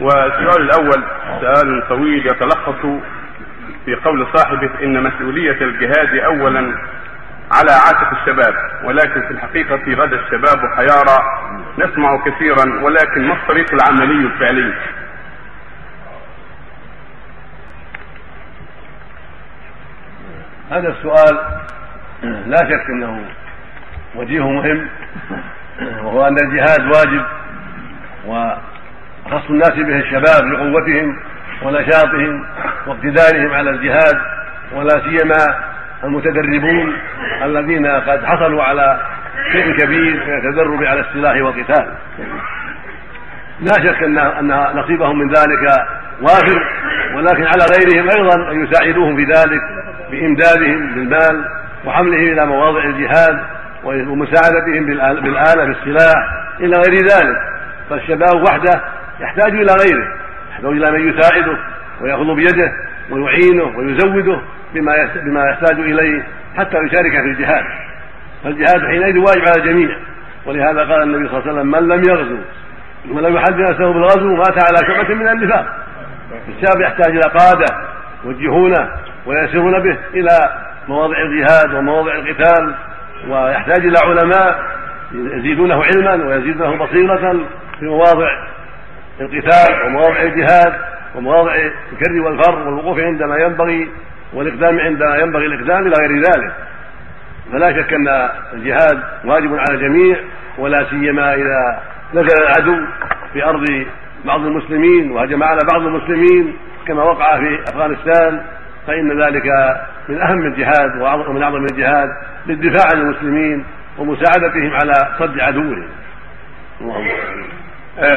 والسؤال الأول سؤال طويل يتلخص في قول صاحبه إن مسؤولية الجهاد أولا على عاتق الشباب ولكن في الحقيقة غدا الشباب حيارى نسمع كثيرا ولكن ما الطريق العملي الفعلي؟ هذا السؤال لا شك إنه وجيه مهم وهو أن الجهاد واجب وخص الناس به الشباب لقوتهم ونشاطهم واقتدارهم على الجهاد ولا سيما المتدربون الذين قد حصلوا على شيء كبير من التدرب على السلاح والقتال. لا شك ان أن نصيبهم من ذلك وافر ولكن على غيرهم أيضا أن يساعدوهم في ذلك بإمدادهم بالمال وحملهم إلى مواضع الجهاد ومساعدتهم بالآلة بالسلاح إلى غير ذلك. فالشباب وحده يحتاج إلى غيره. يحتاج إلى من يساعده ويأخذ بيده ويعينه ويزوده بما بما يحتاج إليه حتى يشارك في الجهاد. فالجهاد حينئذ واجب على الجميع. ولهذا قال النبي صلى الله عليه وسلم من لم يغزو ولم يحد نفسه بالغزو مات على شعبة من النفاق. الشاب يحتاج إلى قادة يوجهونه ويسيرون به إلى مواضع الجهاد ومواضع القتال. ويحتاج إلى علماء يزيدونه علما ويزيدونه بصيرة في مواضع القتال ومواضع الجهاد ومواضع الكر والفر والوقوف عندما ينبغي والإقدام عندما ينبغي الإقدام إلى غير ذلك. فلا شك أن الجهاد واجب على الجميع ولا سيما إذا نزل العدو في أرض بعض المسلمين وهجم على بعض المسلمين كما وقع في أفغانستان فإن ذلك من أهم الجهاد ومن أعظم الجهاد للدفاع عن المسلمين ومساعدتهم على صد عدوهم. اللهم